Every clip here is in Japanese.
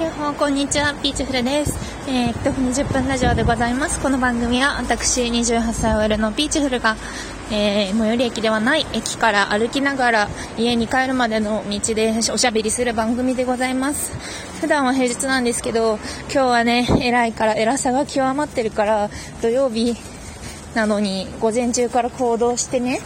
やっほーこんにちは、ピーチフルです。えー、っと、20分ラジオでございます。この番組は私28歳 OL のピーチフルが、えー、最寄り駅ではない駅から歩きながら家に帰るまでの道でおしゃべりする番組でございます。普段は平日なんですけど、今日はね、偉いから、偉さが極まってるから、土曜日なのに午前中から行動してね、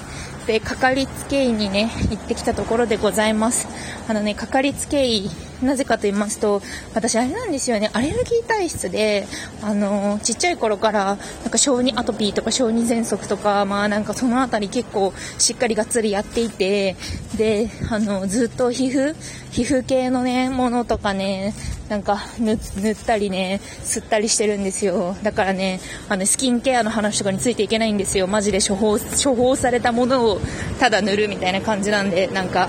で、かかりつけ医にね、行ってきたところでございます。あのね、かかりつけ医、なぜかと言いますと、私あれなんですよね、アレルギー体質で、あの、ちっちゃい頃から、なんか小児アトピーとか小児喘息とか、まあなんかそのあたり結構しっかりがっつりやっていて、で、あの、ずっと皮膚、皮膚系のね、ものとかね、なんか塗塗ったりね、吸ったりしてるんですよ。だからね、あの、スキンケアの話とかについていけないんですよ。マジで処方、処方されたものをただ塗るみたいな感じなんで、なんか、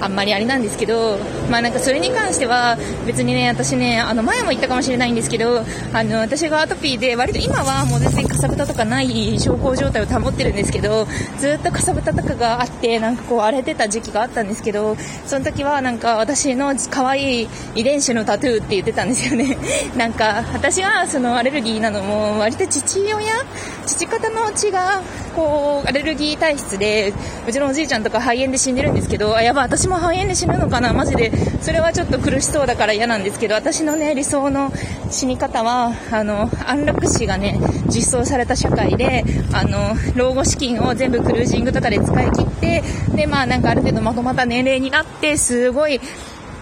あんまりあれなんですけど、まあなんかそれに関しては、別にね、私ね、あの前も言ったかもしれないんですけど、あの、私がアトピーで、割と今はもう全然かさぶたとかない小康状態を保ってるんですけど、ずっとかさぶたとかがあって、なんかこう荒れてた時期があったんですけど、その時はなんか私の可愛い遺伝子のタトゥーって言ってたんですよね。なんか、私はそのアレルギーなのも、割と父親父方の血が、こう、アレルギー体質で、うちのおじいちゃんとか肺炎で死んでるんですけど、あ、やば、私もも肺炎で死ぬのかな？マジで。それはちょっと苦しそうだから嫌なんですけど、私のね、理想の死に方は、あの、安楽死がね、実装された社会で、あの、老後資金を全部クルージングとかで使い切って、で、まあなんかある程度まとまった年齢になって、すごい、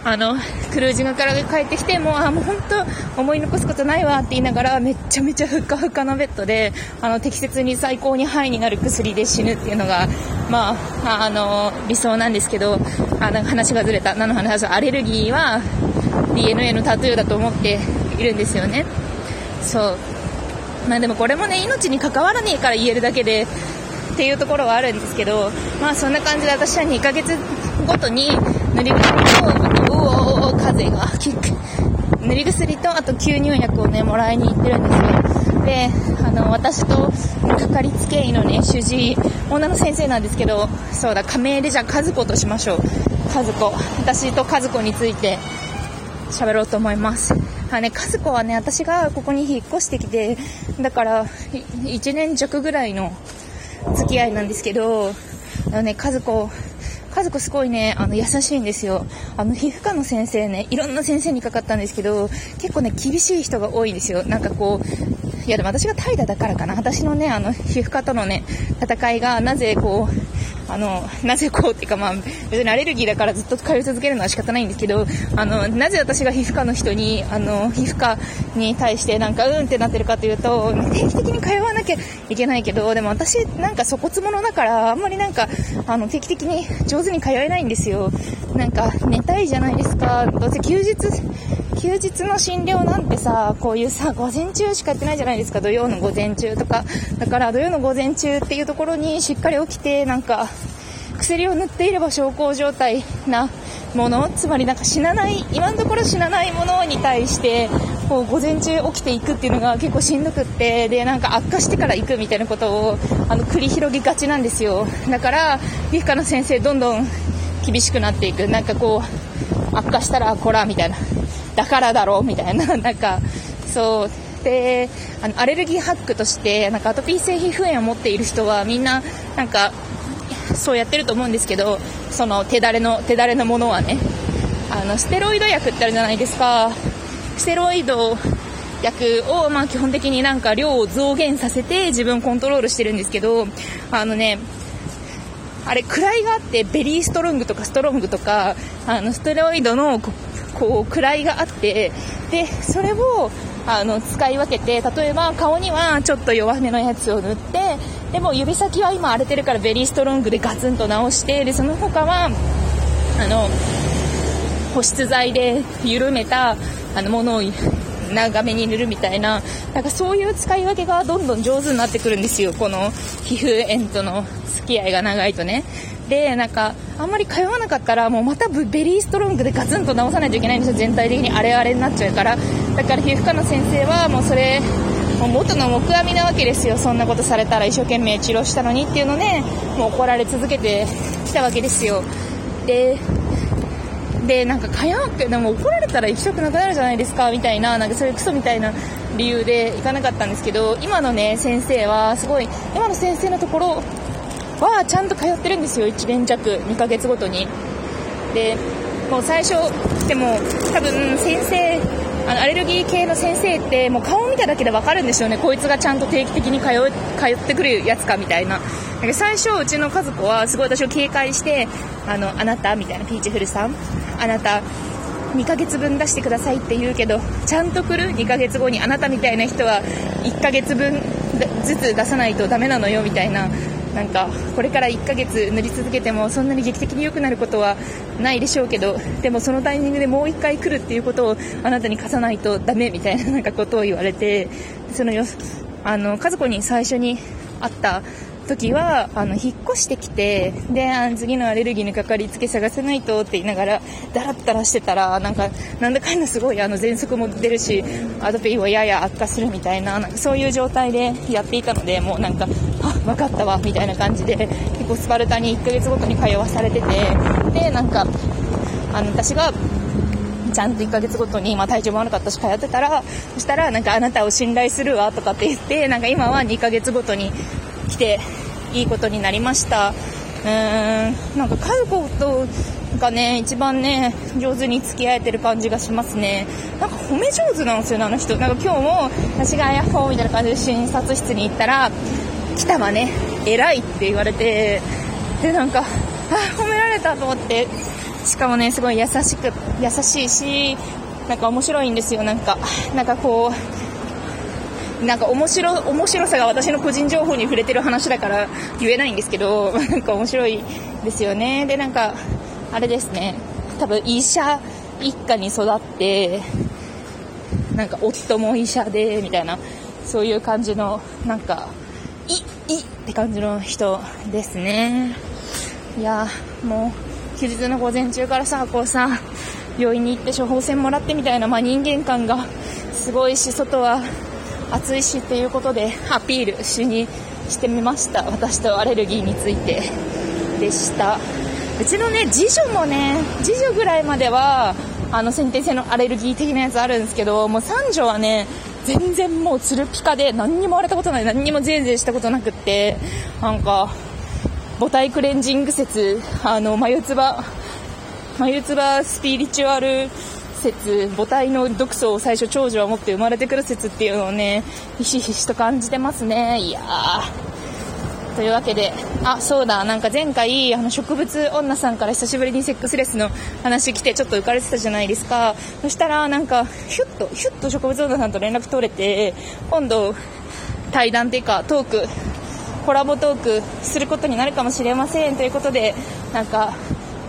あの、クルージングから帰ってきて、もう、あ、もう本当、思い残すことないわって言いながら、めちゃめちゃふっかふかなベッドで、あの、適切に最高にハイになる薬で死ぬっていうのが、まあ、あの、理想なんですけど、あ、なんか話がずれた。何の話アレルギーは DNA のタトゥーだと思っているんですよね。そう。まあでもこれもね、命に関わらねえから言えるだけで、っていうところはあるんですけど、まあそんな感じで私は2ヶ月ごとに塗り薬と、おおお風が、キック。塗り薬と、あと吸入薬をね、もらいに行ってるんですよ。で、あの、私と、かかりつけ医のね、主治医、女の先生なんですけど、そうだ、仮名でじゃあ、和子としましょう。和子。私と和子について喋ろうと思います。あね、和子はね、私がここに引っ越してきて、だから、1年弱ぐらいの付き合いなんですけど、あのね、和子、家族すごいね、あの、優しいんですよ。あの、皮膚科の先生ね、いろんな先生にかかったんですけど、結構ね、厳しい人が多いんですよ。なんかこう、いやでも私が怠惰だからかな。私のね、あの、皮膚科とのね、戦いが、なぜこう、あの、なぜこうっていうかまあ、別にアレルギーだからずっと通い続けるのは仕方ないんですけど、あの、なぜ私が皮膚科の人に、あの、皮膚科に対してなんかうんってなってるかというと、定期的に通わなきゃいけないけど、でも私なんか粗骨者だから、あんまりなんか、あの、定期的に上手に通えないんですよ。なんか、寝たいじゃないですか。どうせ休日、休日の診療なんてさ、こういうさ、午前中しかやってないじゃないですか。土曜の午前中とか。だから土曜の午前中っていうところにしっかり起きて、なんか、薬を塗っていれば小康状態なもの、つまりなんか死なない、今のところ死なないものに対して、こう午前中起きていくっていうのが結構しんどくって、で、なんか悪化してから行くみたいなことを、あの、繰り広げがちなんですよ。だから、皮膚科の先生どんどん厳しくなっていく。なんかこう、悪化したらこら、みたいな。だからだろう、みたいな。なんか、そう。で、あの、アレルギーハックとして、なんかアトピー性皮膚炎を持っている人はみんな、なんか、そうやってると思うんですけど、その手だれの、手だれのものはね。あの、ステロイド薬ってあるじゃないですか。ステロイド薬を、まあ基本的になんか量を増減させて自分コントロールしてるんですけど、あのね、あれ、位があって、ベリーストロングとかストロングとか、あの、ステロイドの、こう、位があって、で、それを、あの、使い分けて、例えば顔にはちょっと弱めのやつを塗って、でも指先は今荒れてるからベリーストロングでガツンと直して、で、その他は、あの、保湿剤で緩めた、あの、ものを長めに塗るみたいな、なんかそういう使い分けがどんどん上手になってくるんですよ。この皮膚炎との付き合いが長いとね。で、なんか、あんまり通わなかったら、もうまたベリーストロングでガツンと直さないといけないんですよ。全体的にあれあれになっちゃうから。だから皮膚科の先生はもうそれ、もう元の木阿弥なわけですよ。そんなことされたら一生懸命治療したのにっていうので、もう怒られ続けてきたわけですよ。で、で、なんか、通うって、でも怒られたら行きたくなくなるじゃないですか、みたいな、なんかそういうクソみたいな理由で行かなかったんですけど、今のね、先生は、すごい、今の先生のところは、ちゃんと通ってるんですよ、1年弱、2ヶ月ごとに。で、もう最初、でも、多分、先生、あのアレルギー系の先生ってもう顔見ただけで分かるんですよね。こいつがちゃんと定期的に通通ってくるやつかみたいな。最初うちの家族はすごい私を警戒してあのあなたみたいな。ピーチフルさん。あなた2ヶ月分出してくださいって言うけどちゃんと来る？2ヶ月後にあなたみたいな人は1ヶ月分ずつ出さないとダメなのよみたいな。なんかこれから1ヶ月塗り続けてもそんなに劇的に良くなることはないでしょうけどでもそのタイミングでもう1回来るっていうことをあなたに貸さないとダメみたいななんかことを言われてそのよあの家族に最初に会った時はあの引っ越してきてで次のアレルギーにかかりつけ探せないとって言いながらだらったらしてたらなんかなんだかんだすごいあの喘息も出るしアトピーはやや悪化するみたいななんかそういう状態でやっていたのでもうなんか分かったわみたいな感じで結構スパルタに1ヶ月ごとに通わされててでなんかあの私がちゃんと1ヶ月ごとに、まあ、体調も悪かったし通ってたらそしたらなんかあなたを信頼するわとかって言ってなんか今は2ヶ月ごとに来ていいことになりました。うーんなんか家族とがね一番ね上手に付き合えてる感じがしますね。なんか褒め上手なんですよねあの人。なんか今日も私がヤッホーみたいな感じで診察室に行ったら来たわね。偉いって言われてでなんかあ褒められたと思って。しかもねすごい優しく優しいしなんか面白いんですよ。なんかなんかこうなんか面白面白さが私の個人情報に触れてる話だから言えないんですけどなんか面白いですよね。でなんかあれですね。多分医者一家に育ってなんか夫も医者でみたいなそういう感じのなんかいって感じの人ですね。いやもう休日の午前中からさこうさ病院に行って処方箋もらってみたいな、まあ、人間観がすごいし外は暑いしっていうことでアピールしにしてみました。私とアレルギーについてでした。うちのね次女もね次女ぐらいまではあの先天性のアレルギー的なやつあるんですけどもう三女はね全然もうつるピカで何にも割れたことない何にもゼーゼーしたことなくってなんか母体クレンジング説あの眉唾眉唾スピリチュアル説母体の毒素を最初長女は持って生まれてくる説っていうのをねひしひしと感じてますね。いやー。というわけであそうだなんか前回あの植物女さんから久しぶりにセックスレスの話来てちょっと浮かれてたじゃないですか。そしたらなんかヒュッとヒュッと植物女さんと連絡取れて今度対談っていうかトークコラボトークすることになるかもしれませんということでなんか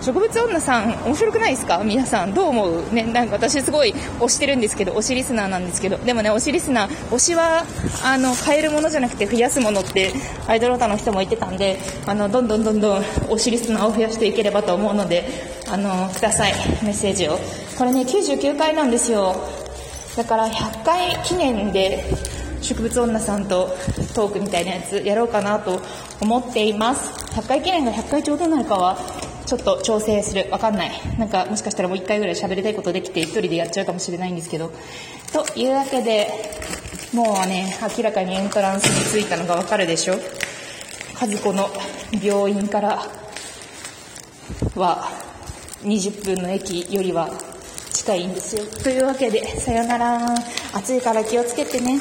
植物女さん面白くないですか？皆さんどう思う？ねなんか私すごい推してるんですけど推しリスナーなんですけどでもね推しリスナー推しはあの変えるものじゃなくて増やすものってアイドルオタの人も言ってたんであのどんどんどんどん推しリスナーを増やしていければと思うのであのください。メッセージを。これね99回なんですよ。だから100回記念で植物女さんとトークみたいなやつやろうかなと思っています。100回記念が100回ちょうどないかはちょっと調整する。わかんない。なんか、もしかしたらもう一回ぐらい喋りたいことできて、一人でやっちゃうかもしれないんですけど。というわけで、もうね、明らかにエントランスに着いたのがわかるでしょ和子の病院からは、20分の駅よりは近いんですよ。というわけで、さよなら。暑いから気をつけてね。